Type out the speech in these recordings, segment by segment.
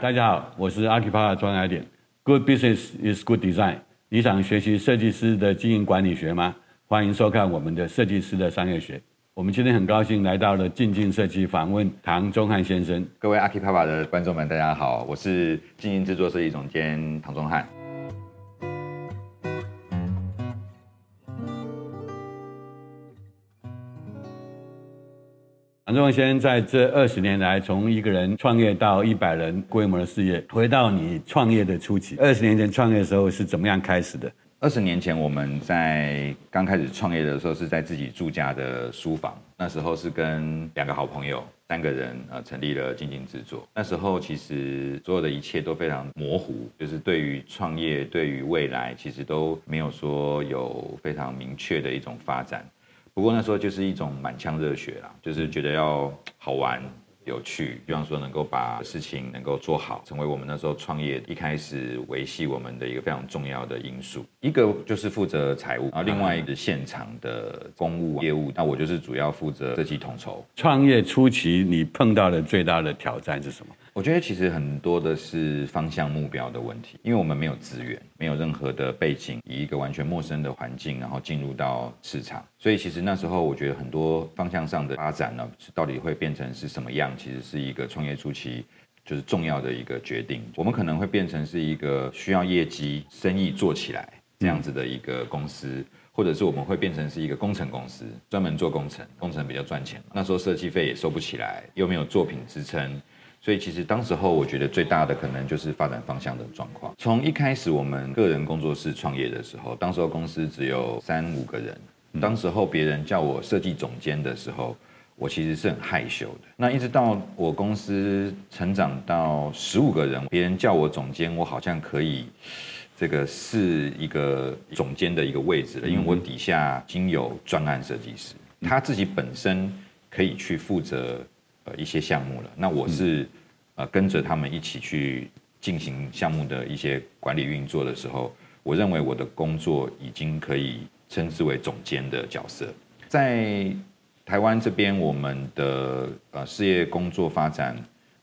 大家好，我是阿基帕的庄来点。Good business is good design。你想学习设计师的经营管理学吗？欢迎收看我们的设计师的商业学。我们今天很高兴来到了静静设计访问唐宗翰先生。各位阿基帕帕的观众们，大家好，我是静静制作设计总监唐宗翰。唐宗翰先生在这二十年来，从一个人创业到一百人规模的事业，回到你创业的初期，二十年前创业的时候是怎么样开始的？二十年前我们在刚开始创业的时候，是在自己住家的书房，那时候是跟两个好朋友，三个人呃成立了静静制作。那时候其实所有的一切都非常模糊，就是对于创业、对于未来，其实都没有说有非常明确的一种发展。不过那时候就是一种满腔热血啦，就是觉得要好玩。有趣，比方说能够把事情能够做好，成为我们那时候创业一开始维系我们的一个非常重要的因素。一个就是负责财务，然后另外一个是现场的公务业务，那我就是主要负责设计统筹。创业初期你碰到的最大的挑战是什么？我觉得其实很多的是方向目标的问题，因为我们没有资源，没有任何的背景，以一个完全陌生的环境，然后进入到市场，所以其实那时候我觉得很多方向上的发展呢，是到底会变成是什么样，其实是一个创业初期就是重要的一个决定。我们可能会变成是一个需要业绩、生意做起来这样子的一个公司，或者是我们会变成是一个工程公司，专门做工程，工程比较赚钱。那时候设计费也收不起来，又没有作品支撑。所以其实当时候，我觉得最大的可能就是发展方向的状况。从一开始我们个人工作室创业的时候，当时候公司只有三五个人。当时候别人叫我设计总监的时候，我其实是很害羞的。那一直到我公司成长到十五个人，别人叫我总监，我好像可以这个是一个总监的一个位置了，因为我底下已经有专案设计师，他自己本身可以去负责。一些项目了，那我是呃跟着他们一起去进行项目的一些管理运作的时候，我认为我的工作已经可以称之为总监的角色。在台湾这边，我们的呃事业工作发展，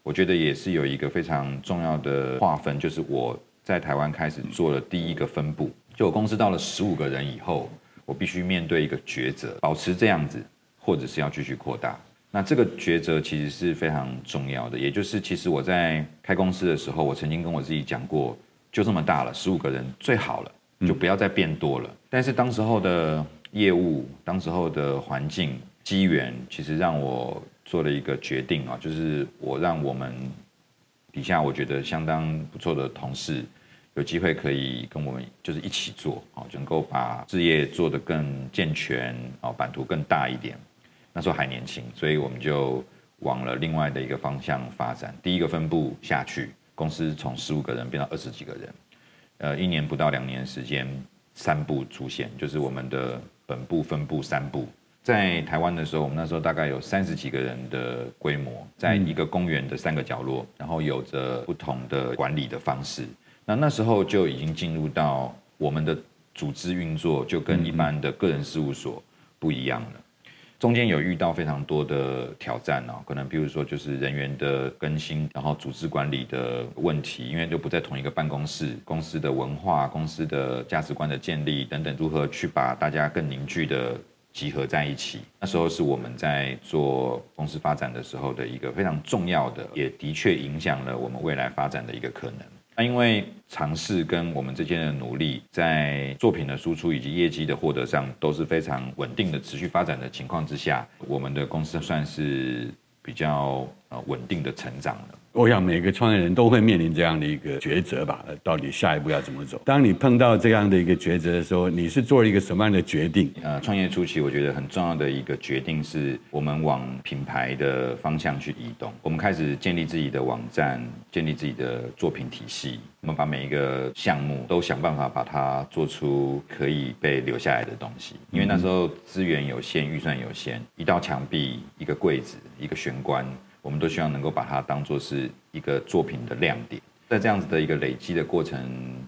我觉得也是有一个非常重要的划分，就是我在台湾开始做了第一个分部，就我公司到了十五个人以后，我必须面对一个抉择，保持这样子，或者是要继续扩大。那这个抉择其实是非常重要的，也就是其实我在开公司的时候，我曾经跟我自己讲过，就这么大了，十五个人最好了，就不要再变多了。但是当时候的业务，当时候的环境机缘，其实让我做了一个决定啊，就是我让我们底下我觉得相当不错的同事，有机会可以跟我们就是一起做啊，就能够把事业做得更健全啊，版图更大一点。那时候还年轻，所以我们就往了另外的一个方向发展。第一个分部下去，公司从十五个人变到二十几个人，呃，一年不到两年时间，三部出现，就是我们的本部、分部三部。在台湾的时候，我们那时候大概有三十几个人的规模，在一个公园的三个角落，然后有着不同的管理的方式。那那时候就已经进入到我们的组织运作，就跟一般的个人事务所不一样了。中间有遇到非常多的挑战哦，可能比如说就是人员的更新，然后组织管理的问题，因为就不在同一个办公室，公司的文化、公司的价值观的建立等等，如何去把大家更凝聚的集合在一起？那时候是我们在做公司发展的时候的一个非常重要的，也的确影响了我们未来发展的一个可能。那因为尝试跟我们之间的努力，在作品的输出以及业绩的获得上都是非常稳定的持续发展的情况之下，我们的公司算是比较呃稳定的成长了？我想每个创业人都会面临这样的一个抉择吧，到底下一步要怎么走？当你碰到这样的一个抉择的时候，你是做了一个什么样的决定？呃，创业初期，我觉得很重要的一个决定是我们往品牌的方向去移动。我们开始建立自己的网站，建立自己的作品体系。我们把每一个项目都想办法把它做出可以被留下来的东西。因为那时候资源有限，预算有限，一道墙壁、一个柜子、一个玄关。我们都希望能够把它当做是一个作品的亮点，在这样子的一个累积的过程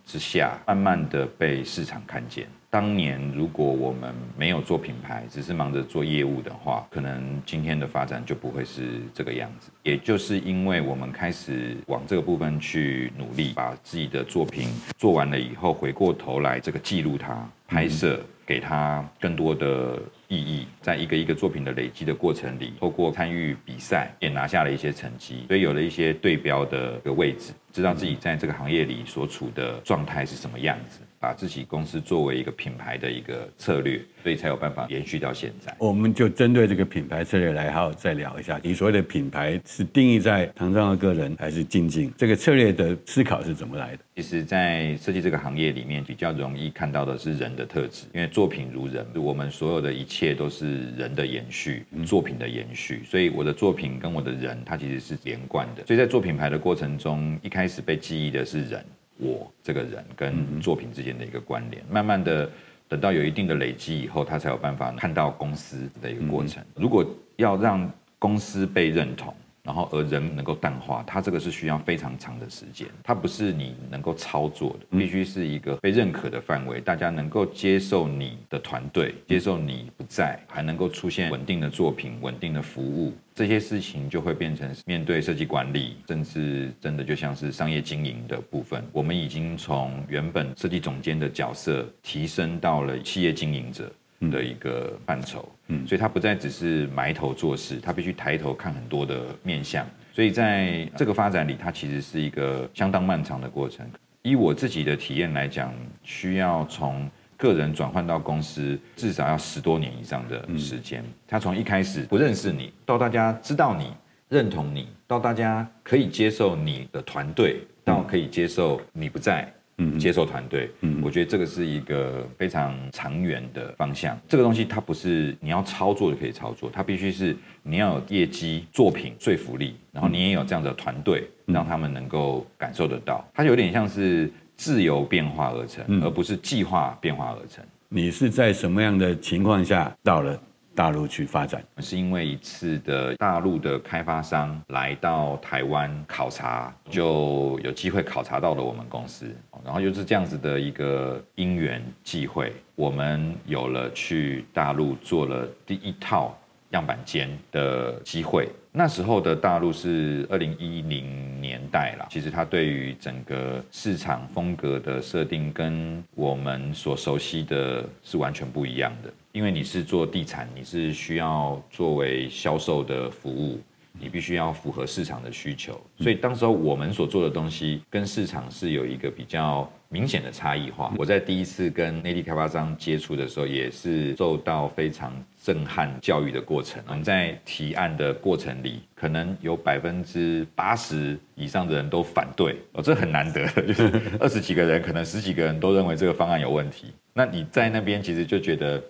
之下，慢慢的被市场看见。当年如果我们没有做品牌，只是忙着做业务的话，可能今天的发展就不会是这个样子。也就是因为我们开始往这个部分去努力，把自己的作品做完了以后，回过头来这个记录它，拍摄，给它更多的。意义，在一个一个作品的累积的过程里，透过参与比赛，也拿下了一些成绩，所以有了一些对标的一个位置，知道自己在这个行业里所处的状态是什么样子。把自己公司作为一个品牌的一个策略，所以才有办法延续到现在。我们就针对这个品牌策略来好好再聊一下。你所谓的品牌是定义在唐昭的个人，还是静静？这个策略的思考是怎么来的？其实，在设计这个行业里面，比较容易看到的是人的特质，因为作品如人，我们所有的一切都是人的延续，作品的延续。所以我的作品跟我的人，它其实是连贯的。所以在做品牌的过程中，一开始被记忆的是人。我这个人跟作品之间的一个关联，慢慢的等到有一定的累积以后，他才有办法看到公司的一个过程。如果要让公司被认同。然后而人能够淡化，它这个是需要非常长的时间，它不是你能够操作的，必须是一个被认可的范围，大家能够接受你的团队，接受你不在，还能够出现稳定的作品、稳定的服务，这些事情就会变成面对设计管理，甚至真的就像是商业经营的部分，我们已经从原本设计总监的角色提升到了企业经营者。的一个范畴，嗯，所以他不再只是埋头做事，他必须抬头看很多的面相，所以在这个发展里，它其实是一个相当漫长的过程。以我自己的体验来讲，需要从个人转换到公司，至少要十多年以上的时间。他从一开始不认识你，到大家知道你、认同你，到大家可以接受你的团队，到可以接受你不在。嗯，接受团队，嗯，我觉得这个是一个非常长远的方向。这个东西它不是你要操作就可以操作，它必须是你要有业绩、作品说服力，然后你也有这样的团队，让他们能够感受得到。它有点像是自由变化而成，而不是计划变化而成。你是在什么样的情况下到了大陆去发展，是因为一次的大陆的开发商来到台湾考察，就有机会考察到了我们公司，然后就是这样子的一个因缘际会，我们有了去大陆做了第一套样板间的机会。那时候的大陆是二零一零年代啦，其实它对于整个市场风格的设定跟我们所熟悉的是完全不一样的。因为你是做地产，你是需要作为销售的服务，你必须要符合市场的需求，所以当时候我们所做的东西跟市场是有一个比较明显的差异化。我在第一次跟内地开发商接触的时候，也是受到非常震撼教育的过程。我们在提案的过程里，可能有百分之八十以上的人都反对，哦，这很难得，就是二十几个人，可能十几个人都认为这个方案有问题。那你在那边其实就觉得。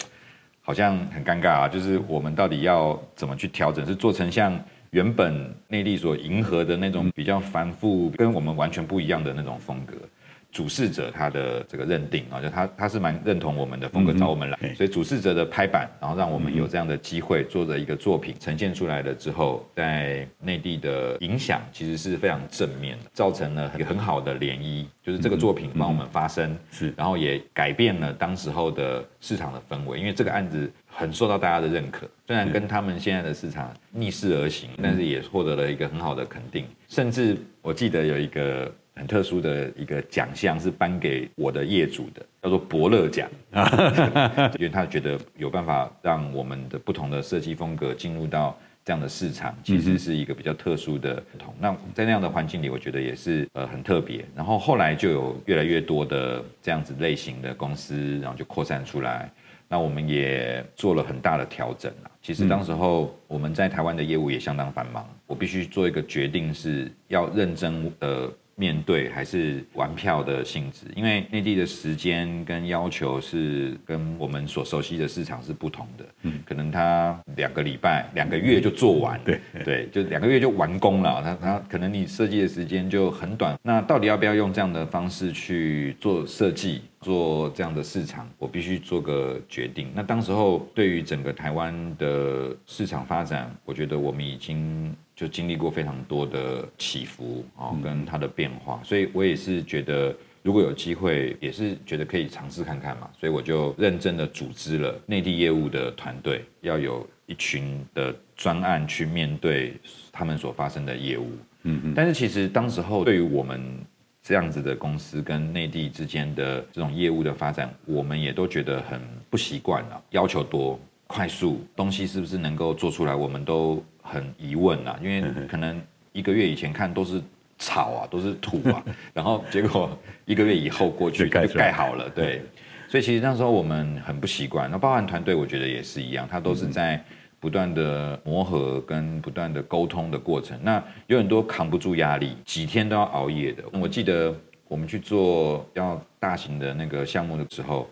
好像很尴尬啊，就是我们到底要怎么去调整？是做成像原本内地所迎合的那种比较繁复，跟我们完全不一样的那种风格。主事者他的这个认定啊，就他他是蛮认同我们的风格，找我们来，所以主事者的拍板，然后让我们有这样的机会做着一个作品呈现出来了之后，在内地的影响其实是非常正面的，造成了一个很好的涟漪，就是这个作品帮我们发声，是，然后也改变了当时候的市场的氛围，因为这个案子很受到大家的认可，虽然跟他们现在的市场逆势而行，但是也获得了一个很好的肯定，甚至我记得有一个。很特殊的一个奖项是颁给我的业主的，叫做伯乐奖，因为他觉得有办法让我们的不同的设计风格进入到这样的市场，其实是一个比较特殊的不同。那在那样的环境里，我觉得也是呃很特别。然后后来就有越来越多的这样子类型的公司，然后就扩散出来。那我们也做了很大的调整了。其实当时候我们在台湾的业务也相当繁忙，我必须做一个决定，是要认真的。面对还是玩票的性质，因为内地的时间跟要求是跟我们所熟悉的市场是不同的。嗯，可能他两个礼拜、两个月就做完。对对，就两个月就完工了。他他可能你设计的时间就很短。那到底要不要用这样的方式去做设计、做这样的市场？我必须做个决定。那当时候对于整个台湾的市场发展，我觉得我们已经。就经历过非常多的起伏啊，跟它的变化，所以我也是觉得，如果有机会，也是觉得可以尝试看看嘛，所以我就认真的组织了内地业务的团队，要有一群的专案去面对他们所发生的业务。嗯嗯。但是其实当时候对于我们这样子的公司跟内地之间的这种业务的发展，我们也都觉得很不习惯了，要求多、快速，东西是不是能够做出来，我们都。很疑问啊，因为 可能一个月以前看都是草啊，都是土啊，然后结果一个月以后过去就盖好了，对。所以其实那时候我们很不习惯，那包含团队，我觉得也是一样，他都是在不断的磨合跟不断的沟通的过程。那有很多扛不住压力，几天都要熬夜的。我记得我们去做要大型的那个项目的时候，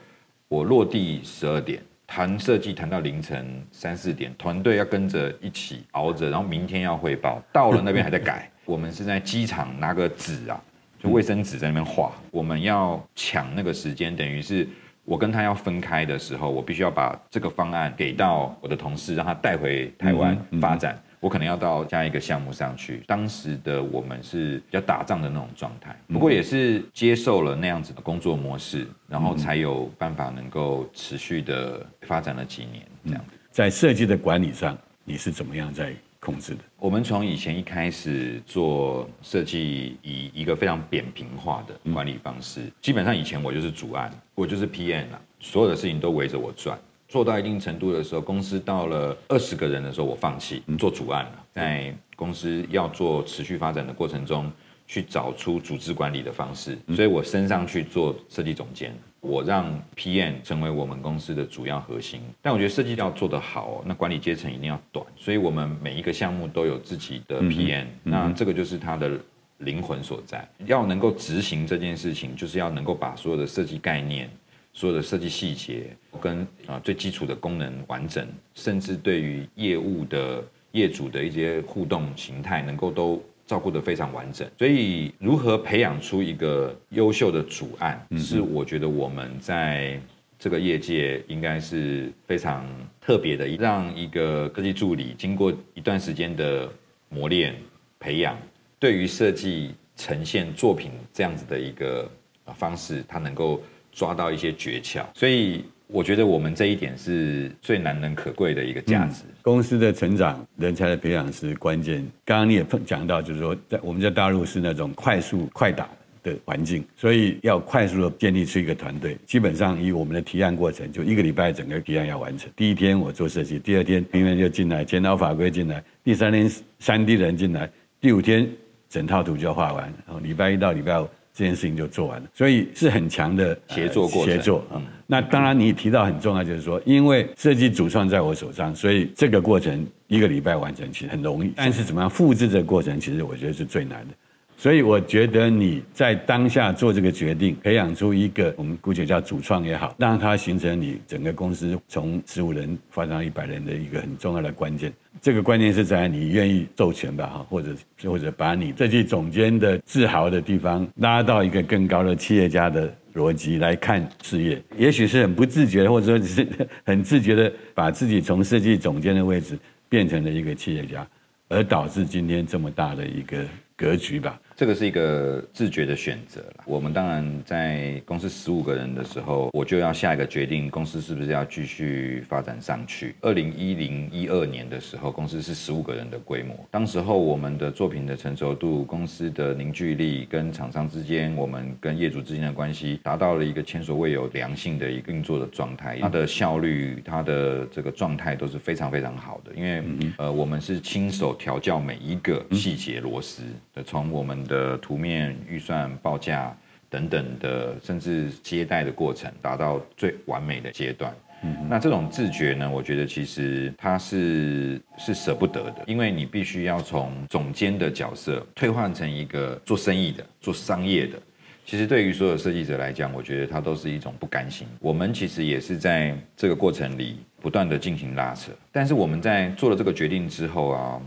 我落地十二点。谈设计谈到凌晨三四点，团队要跟着一起熬着，然后明天要汇报，到了那边还在改。我们是在机场拿个纸啊，就卫生纸在那边画。我们要抢那个时间，等于是我跟他要分开的时候，我必须要把这个方案给到我的同事，让他带回台湾发展。我可能要到下一个项目上去。当时的我们是比较打仗的那种状态，不过也是接受了那样子的工作模式，然后才有办法能够持续的发展了几年这样子。在设计的管理上，你是怎么样在控制的？我们从以前一开始做设计，以一个非常扁平化的管理方式，基本上以前我就是主案，我就是 PM 啊，所有的事情都围着我转。做到一定程度的时候，公司到了二十个人的时候，我放弃做主案了。在公司要做持续发展的过程中，去找出组织管理的方式，所以我升上去做设计总监，我让 PM 成为我们公司的主要核心。但我觉得设计要做得好，那管理阶层一定要短，所以我们每一个项目都有自己的 PM，那这个就是它的灵魂所在。要能够执行这件事情，就是要能够把所有的设计概念。所有的设计细节跟啊最基础的功能完整，甚至对于业务的业主的一些互动形态，能够都照顾得非常完整。所以，如何培养出一个优秀的主案，是我觉得我们在这个业界应该是非常特别的，让一个科技助理经过一段时间的磨练培养，对于设计呈现作品这样子的一个方式，他能够。抓到一些诀窍，所以我觉得我们这一点是最难能可贵的一个价值。公司的成长、人才的培养是关键。刚刚你也讲到，就是说，在我们在大陆是那种快速快打的环境，所以要快速的建立出一个团队。基本上以我们的提案过程，就一个礼拜整个提案要完成。第一天我做设计，第二天平面就进来，检讨法规进来，第三天三 D 人进来，第五天整套图就要画完，然后礼拜一到礼拜五。这件事情就做完了，所以是很强的协作过程。协作，啊，那当然你提到很重要，就是说，因为设计主创在我手上，所以这个过程一个礼拜完成其实很容易，但是怎么样复制这个过程，其实我觉得是最难的。所以我觉得你在当下做这个决定，培养出一个我们姑且叫主创也好，让它形成你整个公司从十五人发展到一百人的一个很重要的关键。这个关键是在你愿意授权吧，哈，或者或者把你设计总监的自豪的地方拉到一个更高的企业家的逻辑来看事业，也许是很不自觉，或者说是很自觉的把自己从设计总监的位置变成了一个企业家，而导致今天这么大的一个格局吧。这个是一个自觉的选择。我们当然在公司十五个人的时候，我就要下一个决定，公司是不是要继续发展上去。二零一零一二年的时候，公司是十五个人的规模。当时候我们的作品的成熟度、公司的凝聚力跟厂商之间，我们跟业主之间的关系，达到了一个前所未有良性的一个运作的状态。它的效率、它的这个状态都是非常非常好的。因为呃，我们是亲手调教每一个细节螺丝的，从我们的图面预算报价等等的，甚至接待的过程，达到最完美的阶段。嗯，那这种自觉呢，我觉得其实他是是舍不得的，因为你必须要从总监的角色退换成一个做生意的、做商业的。其实对于所有设计者来讲，我觉得他都是一种不甘心。我们其实也是在这个过程里不断的进行拉扯，但是我们在做了这个决定之后啊。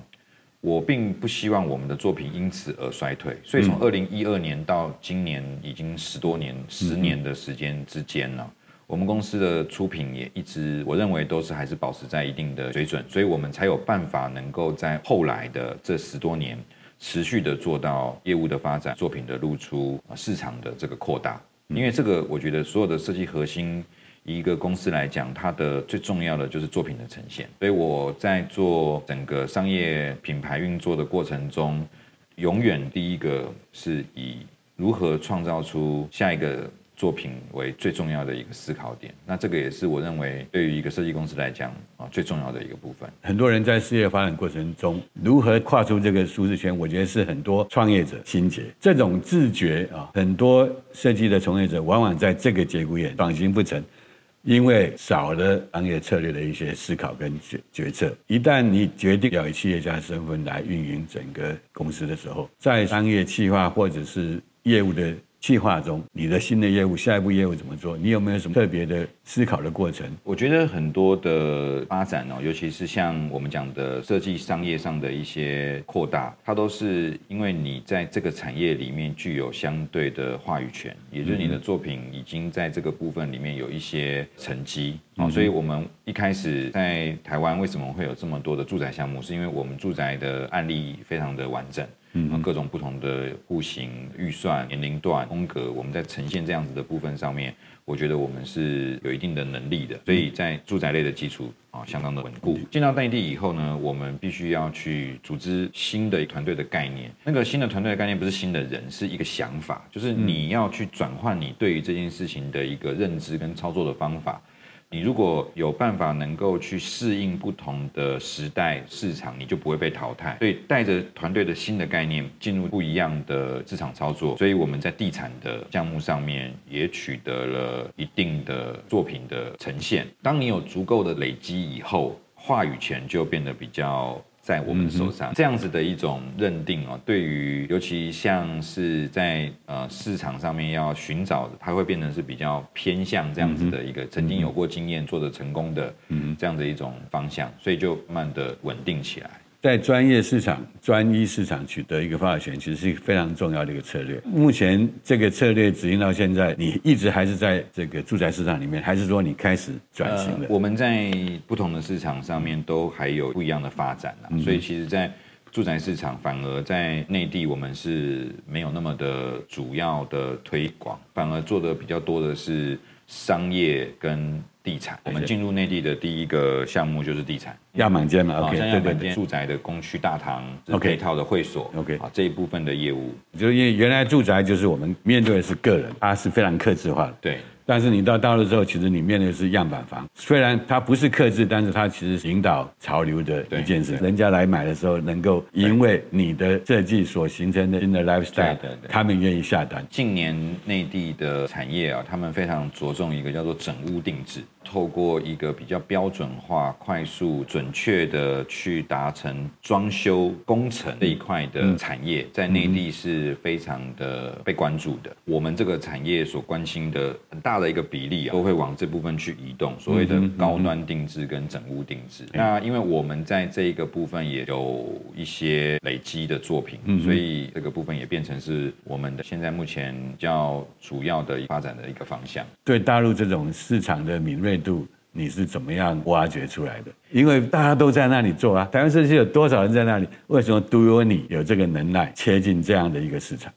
我并不希望我们的作品因此而衰退，所以从二零一二年到今年已经十多年、十年的时间之间了，我们公司的出品也一直，我认为都是还是保持在一定的水准，所以我们才有办法能够在后来的这十多年持续的做到业务的发展、作品的露出、市场的这个扩大，因为这个我觉得所有的设计核心。一个公司来讲，它的最重要的就是作品的呈现。所以我在做整个商业品牌运作的过程中，永远第一个是以如何创造出下一个作品为最重要的一个思考点。那这个也是我认为对于一个设计公司来讲啊最重要的一个部分。很多人在事业发展过程中，如何跨出这个舒适圈，我觉得是很多创业者心结。这种自觉啊，很多设计的从业者往往在这个节骨眼转型不成。因为少了商业策略的一些思考跟决决策，一旦你决定要以企业家身份来运营整个公司的时候，在商业计划或者是业务的。计划中，你的新的业务，下一步业务怎么做？你有没有什么特别的思考的过程？我觉得很多的发展哦，尤其是像我们讲的设计商业上的一些扩大，它都是因为你在这个产业里面具有相对的话语权，也就是你的作品已经在这个部分里面有一些成绩。哦，所以我们一开始在台湾为什么会有这么多的住宅项目？是因为我们住宅的案例非常的完整。嗯，各种不同的户型、预算、年龄段、风格，我们在呈现这样子的部分上面，我觉得我们是有一定的能力的。所以在住宅类的基础啊，相当的稳固。进到内地以后呢，我们必须要去组织新的团队的概念。那个新的团队的概念不是新的人，是一个想法，就是你要去转换你对于这件事情的一个认知跟操作的方法。你如果有办法能够去适应不同的时代市场，你就不会被淘汰。所以带着团队的新的概念进入不一样的市场操作，所以我们在地产的项目上面也取得了一定的作品的呈现。当你有足够的累积以后，话语权就变得比较。在我们手上，这样子的一种认定哦，对于尤其像是在呃市场上面要寻找的，它会变成是比较偏向这样子的一个曾经有过经验做的成功的这样的一种方向，所以就慢慢的稳定起来。在专业市场、专一市场取得一个发展权，其实是非常重要的一个策略。目前这个策略执行到现在，你一直还是在这个住宅市场里面，还是说你开始转型了？呃，我们在不同的市场上面都还有不一样的发展啦。所以其实，在住宅市场，反而在内地我们是没有那么的主要的推广，反而做的比较多的是商业跟。地产，我们进入内地的第一个项目就是地产，样板间嘛，OK，样板间住宅的公区大堂，OK，配套的会所，OK，啊这一部分的业务，就是因为原来住宅就是我们面对的是个人，它是非常克制化的，对。但是你到大陆之后，其实你面对的是样板房，虽然它不是克制，但是它其实引导潮流的一件事。人家来买的时候，能够因为你的设计所形成的新的 lifestyle，他们愿意下单。近年内地的产业啊，他们非常着重一个叫做整屋定制。透过一个比较标准化、快速、准确的去达成装修工程这一块的产业，在内地是非常的被关注的。我们这个产业所关心的很大的一个比例啊，都会往这部分去移动。所谓的高端定制跟整屋定制。那因为我们在这一个部分也有一些累积的作品，所以这个部分也变成是我们的现在目前比较主要的发展的一个方向。对大陆这种市场的敏锐度，你是怎么样挖掘出来的？因为大家都在那里做啊，台湾社区有多少人在那里？为什么独有你有这个能耐切进这样的一个市场？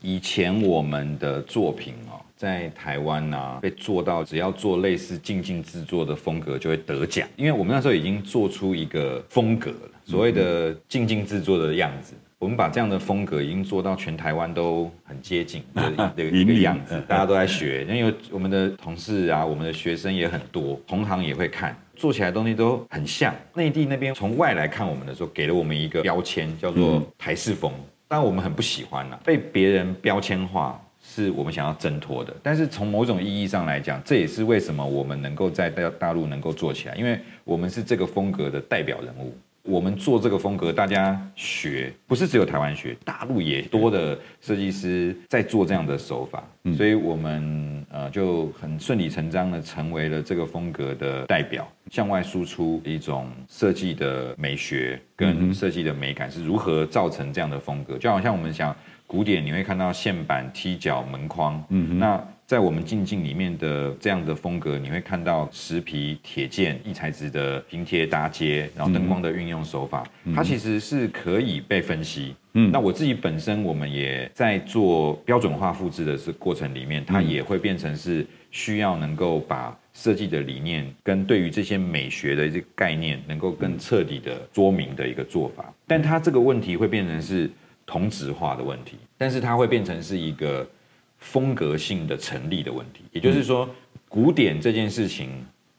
以前我们的作品哦，在台湾啊，被做到只要做类似静静制作的风格就会得奖，因为我们那时候已经做出一个风格了，所谓的静静制作的样子。我们把这样的风格已经做到全台湾都很接近的 一个样子，大家都在学。因为我们的同事啊，我们的学生也很多，同行也会看，做起来的东西都很像。内地那边从外来看我们的时候，给了我们一个标签，叫做台式风。但我们很不喜欢呐，被别人标签化是我们想要挣脱的。但是从某种意义上来讲，这也是为什么我们能够在大大陆能够做起来，因为我们是这个风格的代表人物。我们做这个风格，大家学不是只有台湾学，大陆也多的设计师在做这样的手法，所以我们呃就很顺理成章的成为了这个风格的代表，向外输出一种设计的美学跟设计的美感是如何造成这样的风格，就好像我们想古典，你会看到线板、踢脚、门框，嗯，那。在我们静静里面的这样的风格，你会看到石皮、铁件、异材质的拼贴搭接，然后灯光的运用手法，嗯、它其实是可以被分析。嗯，那我自己本身，我们也在做标准化复制的这过程里面，它也会变成是需要能够把设计的理念跟对于这些美学的这个概念，能够更彻底的说明的一个做法。但它这个问题会变成是同质化的问题，但是它会变成是一个。风格性的成立的问题，也就是说，古典这件事情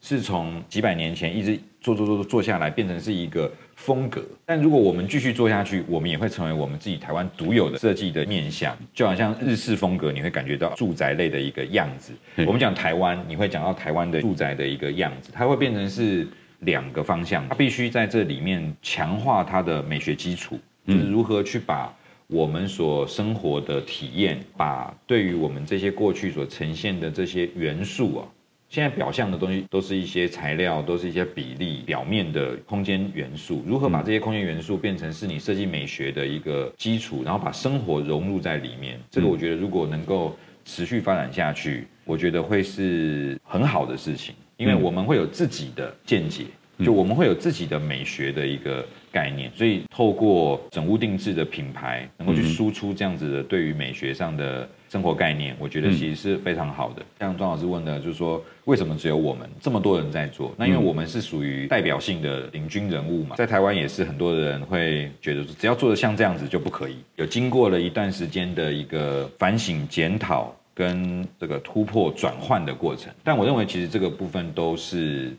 是从几百年前一直做做做做做下来，变成是一个风格。但如果我们继续做下去，我们也会成为我们自己台湾独有的设计的面向，就好像日式风格，你会感觉到住宅类的一个样子。我们讲台湾，你会讲到台湾的住宅的一个样子，它会变成是两个方向，它必须在这里面强化它的美学基础，就是如何去把。我们所生活的体验，把对于我们这些过去所呈现的这些元素啊，现在表象的东西都是一些材料，都是一些比例、表面的空间元素。如何把这些空间元素变成是你设计美学的一个基础，然后把生活融入在里面？这个我觉得如果能够持续发展下去，我觉得会是很好的事情，因为我们会有自己的见解，就我们会有自己的美学的一个。概念，所以透过整屋定制的品牌，能够去输出这样子的对于美学上的生活概念，我觉得其实是非常好的。像庄老师问的，就是说为什么只有我们这么多人在做？那因为我们是属于代表性的领军人物嘛，在台湾也是很多的人会觉得说，只要做的像这样子就不可以。有经过了一段时间的一个反省检讨跟这个突破转换的过程，但我认为其实这个部分都是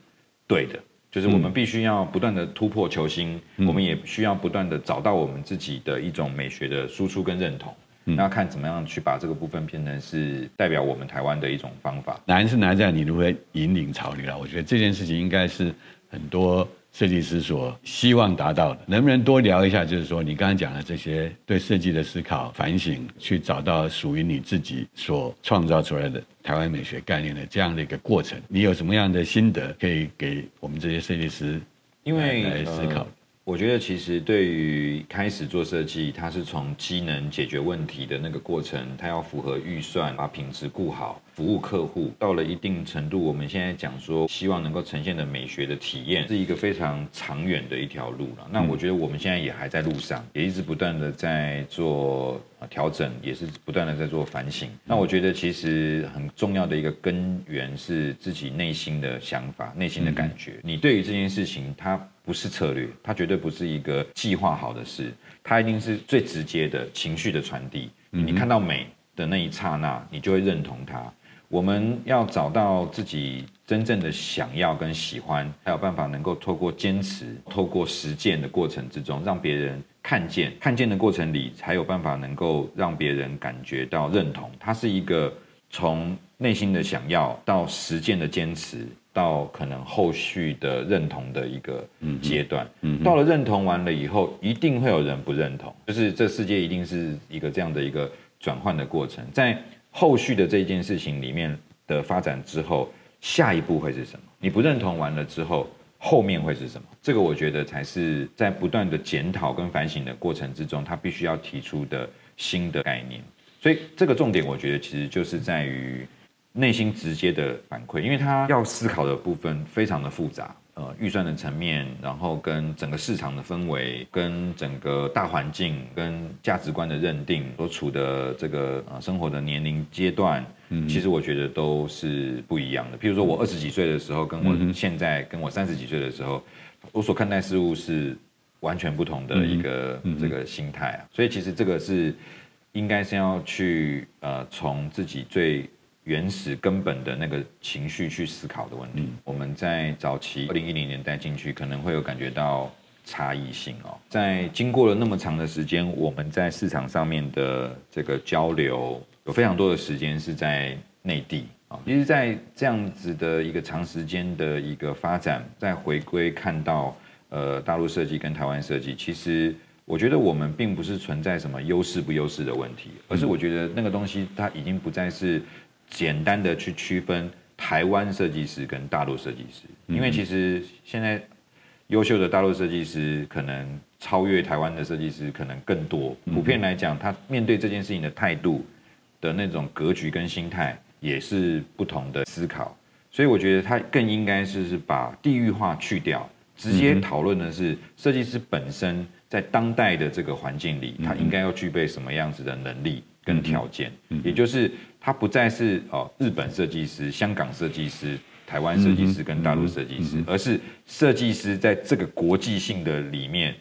对的。就是我们必须要不断的突破球星，嗯、我们也需要不断的找到我们自己的一种美学的输出跟认同，嗯、那看怎么样去把这个部分变成是代表我们台湾的一种方法。难是难在你如何引领潮流了。我觉得这件事情应该是很多。设计师所希望达到的，能不能多聊一下？就是说，你刚刚讲的这些对设计的思考、反省，去找到属于你自己所创造出来的台湾美学概念的这样的一个过程，你有什么样的心得可以给我们这些设计师？因为来思考。呃我觉得其实对于开始做设计，它是从机能解决问题的那个过程，它要符合预算，把品质顾好，服务客户。到了一定程度，我们现在讲说，希望能够呈现的美学的体验，是一个非常长远的一条路了。那我觉得我们现在也还在路上，也一直不断的在做调整，也是不断的在做反省。那我觉得其实很重要的一个根源是自己内心的想法、内心的感觉。你对于这件事情，它。不是策略，它绝对不是一个计划好的事，它一定是最直接的情绪的传递。你看到美的那一刹那，你就会认同它。我们要找到自己真正的想要跟喜欢，才有办法能够透过坚持、透过实践的过程之中，让别人看见。看见的过程里，才有办法能够让别人感觉到认同。它是一个从内心的想要到实践的坚持。到可能后续的认同的一个阶段，到了认同完了以后，一定会有人不认同，就是这世界一定是一个这样的一个转换的过程。在后续的这件事情里面的发展之后，下一步会是什么？你不认同完了之后，后面会是什么？这个我觉得才是在不断的检讨跟反省的过程之中，他必须要提出的新的概念。所以这个重点，我觉得其实就是在于。内心直接的反馈，因为他要思考的部分非常的复杂，呃，预算的层面，然后跟整个市场的氛围，跟整个大环境，跟价值观的认定，所处的这个呃生活的年龄阶段，嗯，其实我觉得都是不一样的。譬如说我二十几岁的时候，跟我现在跟我三十几岁的时候，我所看待事物是完全不同的一个这个心态啊。所以其实这个是应该是要去呃从自己最。原始根本的那个情绪去思考的问题，嗯、我们在早期二零一零年代进去，可能会有感觉到差异性哦。在经过了那么长的时间，我们在市场上面的这个交流，有非常多的时间是在内地啊。其实，在这样子的一个长时间的一个发展，在回归看到呃大陆设计跟台湾设计，其实我觉得我们并不是存在什么优势不优势的问题，而是我觉得那个东西它已经不再是简单的去区分台湾设计师跟大陆设计师，因为其实现在优秀的大陆设计师可能。超越台湾的设计师可能更多。普遍来讲，他面对这件事情的态度的那种格局跟心态也是不同的思考。所以我觉得他更应该是是把地域化去掉，直接讨论的是设计师本身在当代的这个环境里，他应该要具备什么样子的能力跟条件。也就是它不再是哦日本设计师、香港设计师、台湾设计师跟大陆设计师，而是设计师在这个国际性的里面。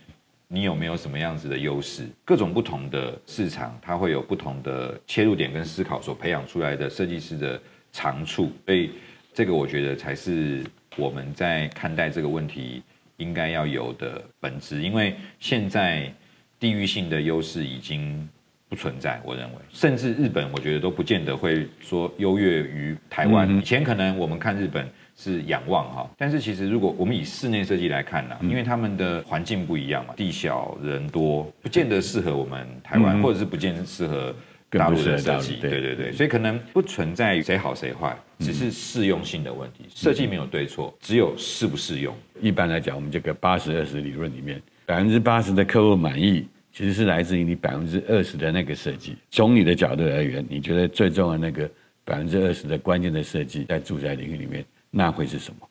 你有没有什么样子的优势？各种不同的市场，它会有不同的切入点跟思考所培养出来的设计师的长处，所以这个我觉得才是我们在看待这个问题应该要有的本质。因为现在地域性的优势已经不存在，我认为，甚至日本我觉得都不见得会说优越于台湾。以前可能我们看日本。是仰望哈，但是其实如果我们以室内设计来看呢，因为他们的环境不一样嘛，地小人多，不见得适合我们台湾，或者是不见得适合大陆的设计。对对对，所以可能不存在于谁好谁坏，只是适用性的问题。设计没有对错，只有适不适用。一般来讲，我们这个八十二十理论里面，百分之八十的客户满意，其实是来自于你百分之二十的那个设计。从你的角度而言，你觉得最重要的那个百分之二十的关键的设计，在住宅领域里面。那会是什么？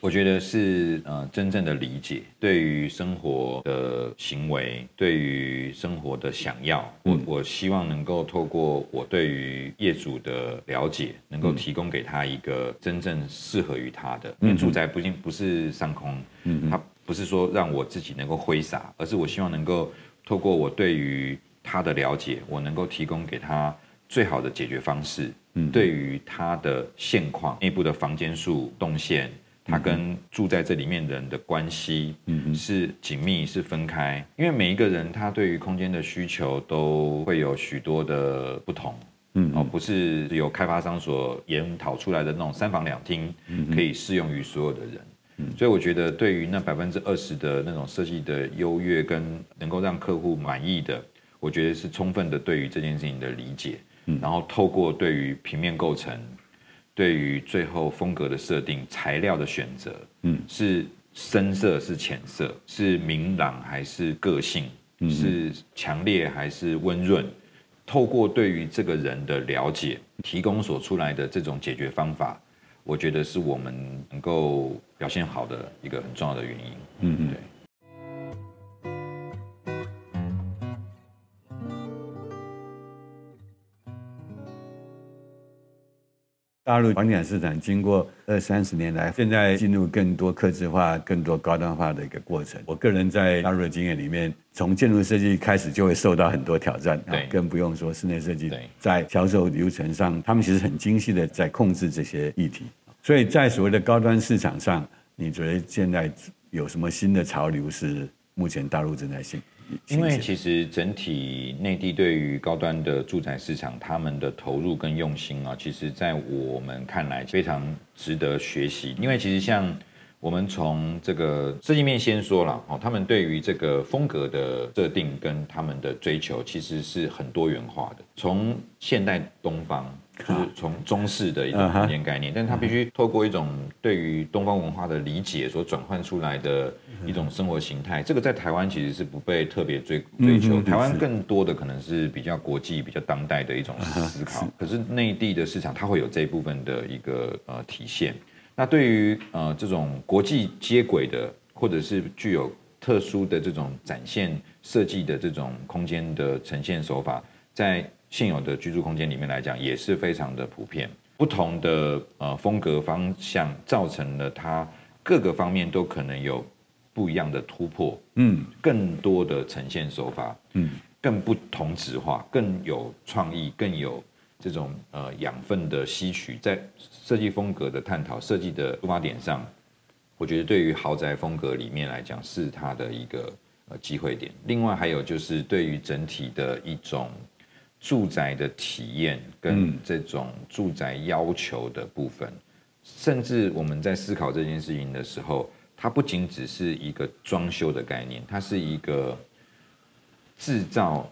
我觉得是呃，真正的理解，对于生活的行为，对于生活的想要，我我希望能够透过我对于业主的了解，能够提供给他一个真正适合于他的。因为住宅不仅不是上空，嗯，它不是说让我自己能够挥洒，而是我希望能够透过我对于他的了解，我能够提供给他最好的解决方式。嗯对于他的现况、内部的房间数、动线，他跟住在这里面的人的关系，嗯，是紧密是分开。因为每一个人他对于空间的需求都会有许多的不同，嗯，哦，不是由开发商所研讨出来的那种三房两厅，可以适用于所有的人。嗯，所以我觉得对于那百分之二十的那种设计的优越跟能够让客户满意的，我觉得是充分的对于这件事情的理解。然后透过对于平面构成，对于最后风格的设定、材料的选择，嗯，是深色是浅色，是明朗还是个性，是强烈还是温润？透过对于这个人的了解，提供所出来的这种解决方法，我觉得是我们能够表现好的一个很重要的原因。嗯嗯，对。大陆房地产市场经过二三十年来，现在进入更多客制化、更多高端化的一个过程。我个人在大陆的经验里面，从建筑设计开始就会受到很多挑战，对，更不用说室内设计。在销售流程上，他们其实很精细的在控制这些议题。所以在所谓的高端市场上，你觉得现在有什么新的潮流是目前大陆正在行？因为其实整体内地对于高端的住宅市场，他们的投入跟用心啊，其实在我们看来非常值得学习。因为其实像我们从这个设计面先说了哦，他们对于这个风格的设定跟他们的追求，其实是很多元化的。从现代东方。就是从中式的一种空间概念，但是它必须透过一种对于东方文化的理解所转换出来的一种生活形态。这个在台湾其实是不被特别追追求，台湾更多的可能是比较国际、比较当代的一种思考。可是内地的市场，它会有这一部分的一个呃体现。那对于呃这种国际接轨的，或者是具有特殊的这种展现设计的这种空间的呈现手法，在现有的居住空间里面来讲，也是非常的普遍。不同的呃风格方向，造成了它各个方面都可能有不一样的突破。嗯，更多的呈现手法，嗯，更不同质化，更有创意，更有这种呃养分的吸取。在设计风格的探讨、设计的出发点上，我觉得对于豪宅风格里面来讲，是它的一个呃机会点。另外还有就是对于整体的一种。住宅的体验跟这种住宅要求的部分，甚至我们在思考这件事情的时候，它不仅只是一个装修的概念，它是一个制造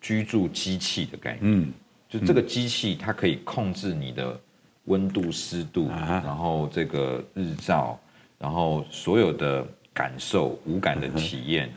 居住机器的概念。嗯，就这个机器，它可以控制你的温度、湿度，然后这个日照，然后所有的感受、无感的体验，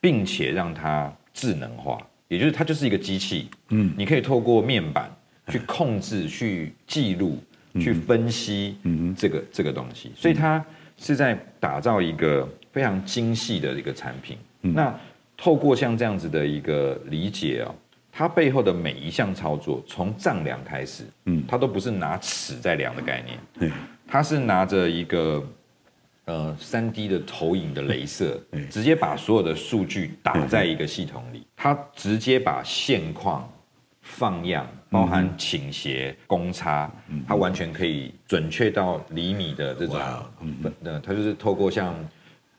并且让它智能化。也就是它就是一个机器，嗯，你可以透过面板去控制、去记录、去分析这个这个东西，所以它是在打造一个非常精细的一个产品。那透过像这样子的一个理解哦，它背后的每一项操作，从丈量开始，嗯，它都不是拿尺在量的概念，对它是拿着一个。呃，三 D 的投影的镭射，直接把所有的数据打在一个系统里，它直接把现况放样，包含倾斜、公差，它完全可以准确到厘米的这种，那，它就是透过像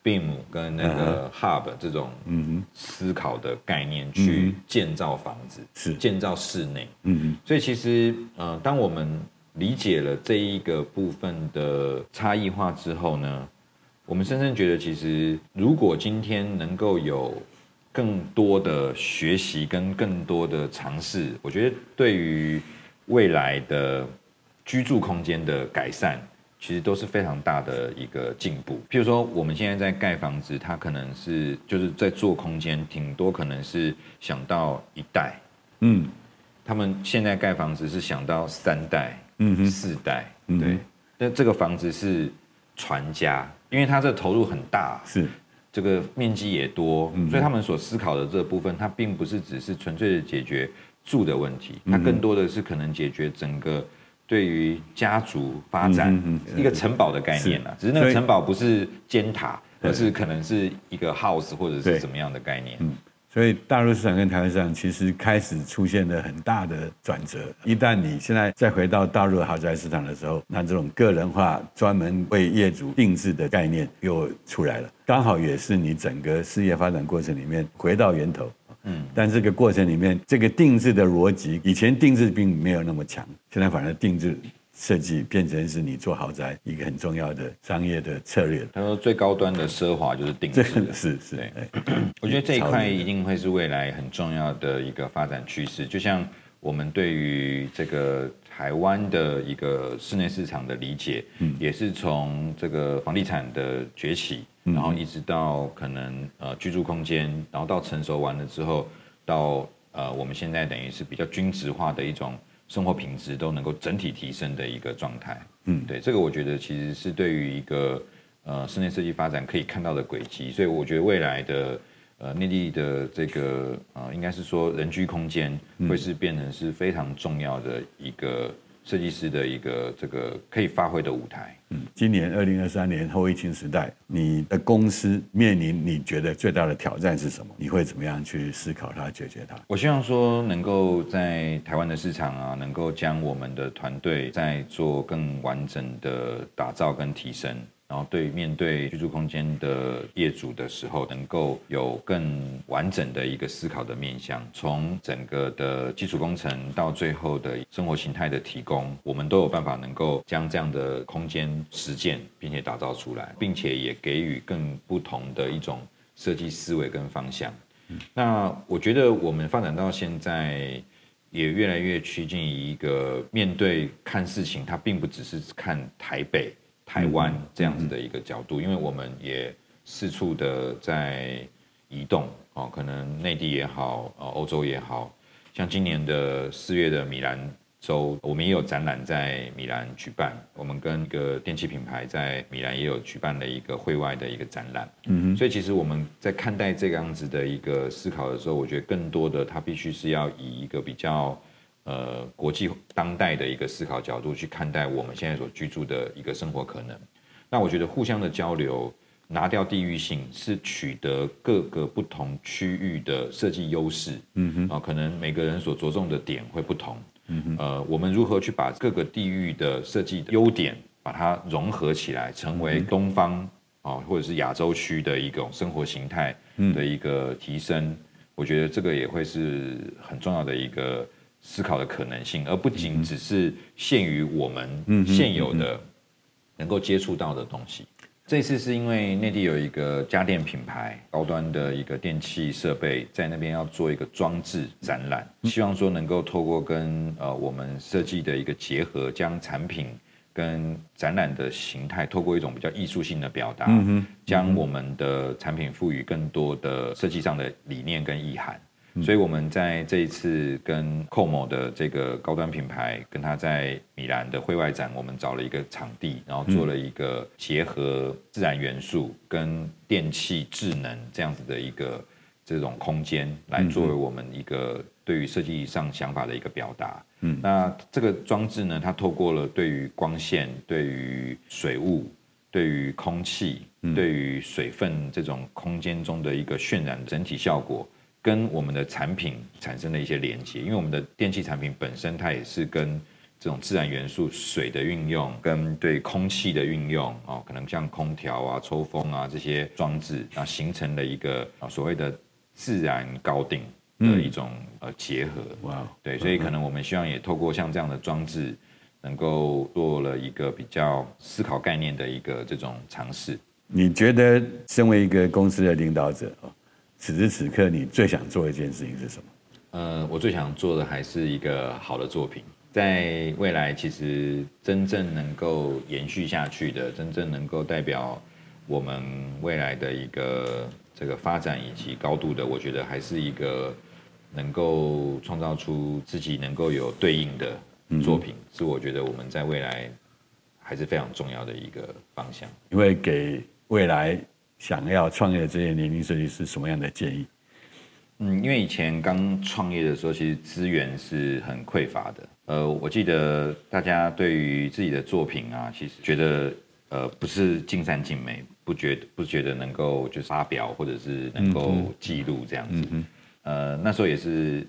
BIM 跟那个 Hub 这种思考的概念去建造房子，是。建造室内，嗯，所以其实呃，当我们理解了这一个部分的差异化之后呢，我们深深觉得，其实如果今天能够有更多的学习跟更多的尝试，我觉得对于未来的居住空间的改善，其实都是非常大的一个进步。譬如说，我们现在在盖房子，它可能是就是在做空间，挺多可能是想到一代，嗯，他们现在盖房子是想到三代，嗯哼，四代，对，那这个房子是传家。因为它这个投入很大，是。这个面积也多，所以他们所思考的这部分，它并不是只是纯粹的解决住的问题，它更多的是可能解决整个对于家族发展一个城堡的概念了。只是那个城堡不是尖塔，而是可能是一个 house 或者是怎么样的概念。所以大陆市场跟台湾市场其实开始出现了很大的转折。一旦你现在再回到大陆豪宅市场的时候，那这种个人化、专门为业主定制的概念又出来了，刚好也是你整个事业发展过程里面回到源头。嗯，但这个过程里面，这个定制的逻辑，以前定制并没有那么强，现在反而定制。设计变成是你做豪宅一个很重要的商业的策略。他说最高端的奢华就是定制，是是。对，我觉得这一块一定会是未来很重要的一个发展趋势。就像我们对于这个台湾的一个室内市场的理解，嗯，也是从这个房地产的崛起，然后一直到可能呃居住空间，然后到成熟完了之后，到呃我们现在等于是比较均值化的一种。生活品质都能够整体提升的一个状态，嗯，对，这个我觉得其实是对于一个呃室内设计发展可以看到的轨迹，所以我觉得未来的呃内地的这个呃应该是说人居空间会是变成是非常重要的一个。设计师的一个这个可以发挥的舞台。嗯，今年二零二三年后疫情时代，你的公司面临你觉得最大的挑战是什么？你会怎么样去思考它、解决它？我希望说能够在台湾的市场啊，能够将我们的团队再做更完整的打造跟提升。然后对面对居住空间的业主的时候，能够有更完整的一个思考的面向，从整个的基础工程到最后的生活形态的提供，我们都有办法能够将这样的空间实践，并且打造出来，并且也给予更不同的一种设计思维跟方向。那我觉得我们发展到现在，也越来越趋近于一个面对看事情，它并不只是看台北。台湾这样子的一个角度，因为我们也四处的在移动哦，可能内地也好，呃，欧洲也好，像今年的四月的米兰周，我们也有展览在米兰举办。我们跟一个电器品牌在米兰也有举办了一个会外的一个展览。嗯哼，所以其实我们在看待这个样子的一个思考的时候，我觉得更多的它必须是要以一个比较。呃，国际当代的一个思考角度去看待我们现在所居住的一个生活可能。那我觉得互相的交流，拿掉地域性，是取得各个不同区域的设计优势。嗯哼，啊，可能每个人所着重的点会不同。嗯哼，呃，我们如何去把各个地域的设计的优点，把它融合起来，成为东方啊，或者是亚洲区的一种生活形态的一个提升。我觉得这个也会是很重要的一个思考的可能性，而不仅只是限于我们现有的能够接触到的东西。这次是因为内地有一个家电品牌，高端的一个电器设备在那边要做一个装置展览，希望说能够透过跟呃我们设计的一个结合，将产品跟展览的形态透过一种比较艺术性的表达，将我们的产品赋予更多的设计上的理念跟意涵。所以，我们在这一次跟 Como 的这个高端品牌，跟他在米兰的会外展，我们找了一个场地，然后做了一个结合自然元素跟电器智能这样子的一个这种空间，来作为我们一个对于设计上想法的一个表达。嗯，那这个装置呢，它透过了对于光线、对于水雾、对于空气、对于水分这种空间中的一个渲染整体效果。跟我们的产品产生了一些连接，因为我们的电器产品本身它也是跟这种自然元素、水的运用，跟对空气的运用哦，可能像空调啊、抽风啊这些装置，那，形成了一个啊所谓的自然高定的一种呃结合。哇，对，所以可能我们希望也透过像这样的装置，能够做了一个比较思考概念的一个这种尝试。你觉得身为一个公司的领导者此时此刻，你最想做的一件事情是什么？呃，我最想做的还是一个好的作品，在未来，其实真正能够延续下去的，真正能够代表我们未来的一个这个发展以及高度的，我觉得还是一个能够创造出自己能够有对应的作品，嗯、是我觉得我们在未来还是非常重要的一个方向，因为给未来。想要创业的这些年龄设计师什么样的建议？嗯，因为以前刚创业的时候，其实资源是很匮乏的。呃，我记得大家对于自己的作品啊，其实觉得呃不是尽善尽美，不觉得不觉得能够就是发表或者是能够记录这样子。嗯、呃，那时候也是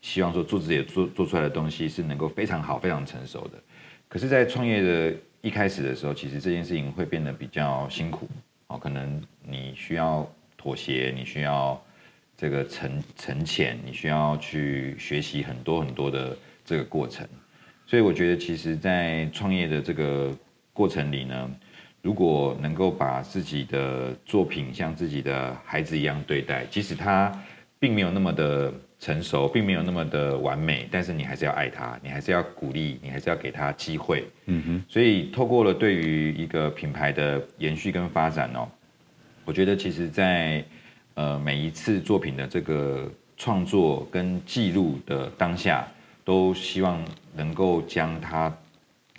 希望说做自己做做出来的东西是能够非常好、非常成熟的。可是，在创业的一开始的时候，其实这件事情会变得比较辛苦。哦，可能你需要妥协，你需要这个沉沉潜，你需要去学习很多很多的这个过程。所以我觉得，其实，在创业的这个过程里呢，如果能够把自己的作品像自己的孩子一样对待，即使他并没有那么的成熟，并没有那么的完美，但是你还是要爱他，你还是要鼓励，你还是要给他机会。嗯哼。所以透过了对于一个品牌的延续跟发展哦，我觉得其实在呃每一次作品的这个创作跟记录的当下，都希望能够将它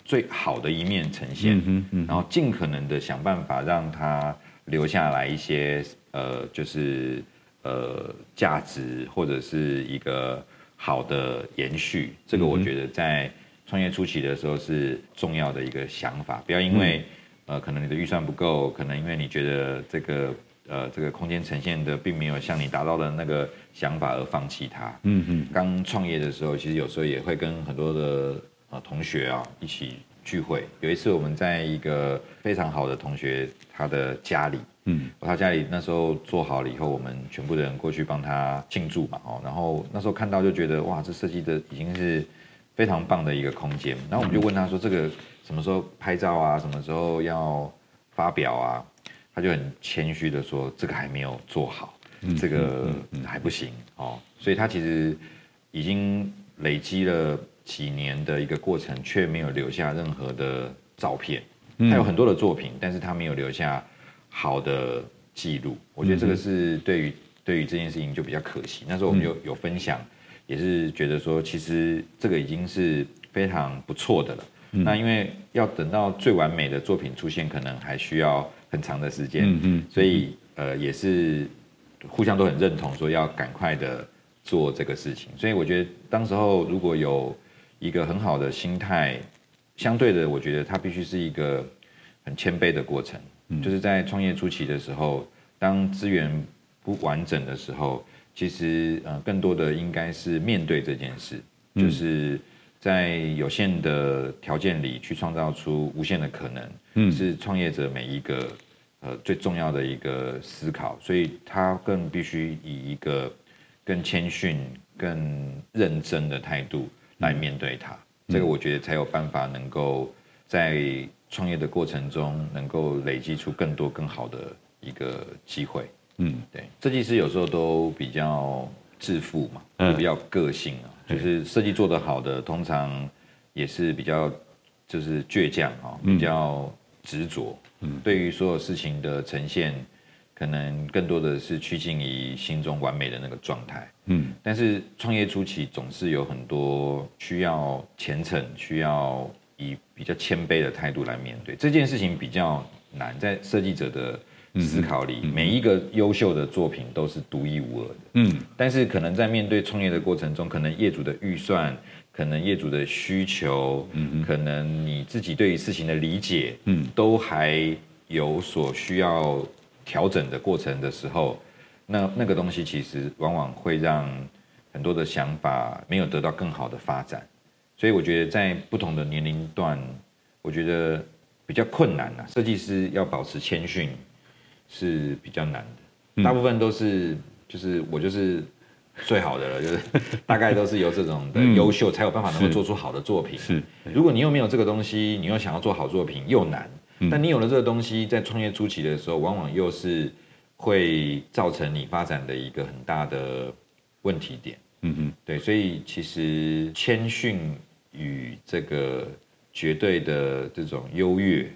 最好的一面呈现，嗯嗯，然后尽可能的想办法让它留下来一些呃就是。呃，价值或者是一个好的延续，这个我觉得在创业初期的时候是重要的一个想法。不要因为呃，可能你的预算不够，可能因为你觉得这个呃这个空间呈现的并没有像你达到的那个想法而放弃它。嗯嗯。刚创业的时候，其实有时候也会跟很多的呃同学啊一起聚会。有一次我们在一个非常好的同学他的家里。嗯，他家里那时候做好了以后，我们全部的人过去帮他庆祝嘛，哦，然后那时候看到就觉得哇，这设计的已经是非常棒的一个空间。然后我们就问他说，这个什么时候拍照啊？什么时候要发表啊？他就很谦虚的说，这个还没有做好，这个还不行哦。所以他其实已经累积了几年的一个过程，却没有留下任何的照片。他有很多的作品，但是他没有留下。好的记录，我觉得这个是对于对于这件事情就比较可惜。那时候我们有有分享，也是觉得说，其实这个已经是非常不错的了。那因为要等到最完美的作品出现，可能还需要很长的时间。嗯嗯。所以呃，也是互相都很认同，说要赶快的做这个事情。所以我觉得当时候如果有一个很好的心态，相对的，我觉得它必须是一个很谦卑的过程。就是在创业初期的时候，当资源不完整的时候，其实呃更多的应该是面对这件事，就是在有限的条件里去创造出无限的可能，嗯，是创业者每一个呃最重要的一个思考，所以他更必须以一个更谦逊、更认真的态度来面对它。嗯、这个我觉得才有办法能够在创业的过程中，能够累积出更多更好的一个机会。嗯，对，设计师有时候都比较自负嘛，嗯，比较个性啊，就是设计做得好的，通常也是比较就是倔强啊，比较执着。嗯，对于所有事情的呈现，可能更多的是趋近于心中完美的那个状态。嗯，但是创业初期总是有很多需要虔诚，需要以比较谦卑的态度来面对这件事情，比较难，在设计者的。思考里，每一个优秀的作品都是独一无二的。嗯，但是可能在面对创业的过程中，可能业主的预算，可能业主的需求，嗯，可能你自己对于事情的理解，嗯，都还有所需要调整的过程的时候，那那个东西其实往往会让很多的想法没有得到更好的发展。所以我觉得在不同的年龄段，我觉得比较困难啊。设计师要保持谦逊。是比较难的，大部分都是就是我就是最好的了，就是 大概都是由这种的优秀才有办法能够做出好的作品。是，如果你又没有这个东西，你又想要做好作品又难。但你有了这个东西，在创业初期的时候，往往又是会造成你发展的一个很大的问题点。嗯哼，对，所以其实谦逊与这个绝对的这种优越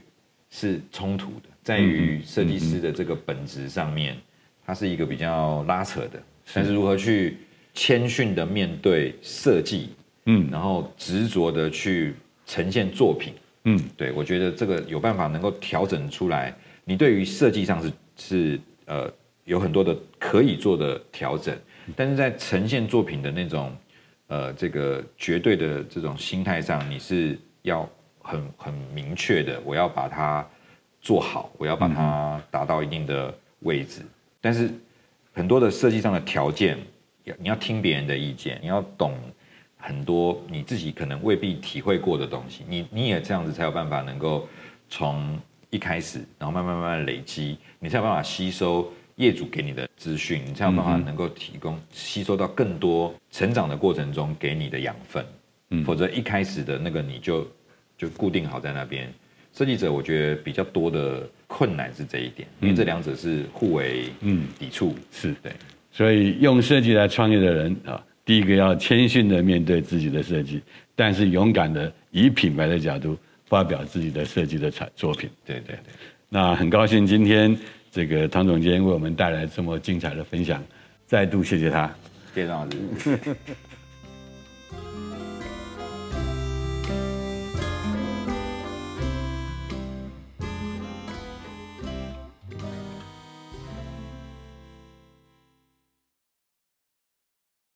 是冲突的。在于设计师的这个本质上面，它是一个比较拉扯的。但是如何去谦逊的面对设计，嗯，然后执着的去呈现作品，嗯，对，我觉得这个有办法能够调整出来。你对于设计上是是呃有很多的可以做的调整，但是在呈现作品的那种呃这个绝对的这种心态上，你是要很很明确的，我要把它。做好，我要把它达到一定的位置。嗯、但是很多的设计上的条件，你要听别人的意见，你要懂很多你自己可能未必体会过的东西。你你也这样子才有办法能够从一开始，然后慢慢慢慢累积，你才有办法吸收业主给你的资讯，你才有办法能够提供吸收到更多成长的过程中给你的养分。嗯，否则一开始的那个你就就固定好在那边。设计者，我觉得比较多的困难是这一点，因为这两者是互为嗯抵触，是对。所以用设计来创业的人啊，第一个要谦逊的面对自己的设计，但是勇敢的以品牌的角度发表自己的设计的产作品。对对对。那很高兴今天这个唐总监为我们带来这么精彩的分享，再度谢谢他。谢谢张老师。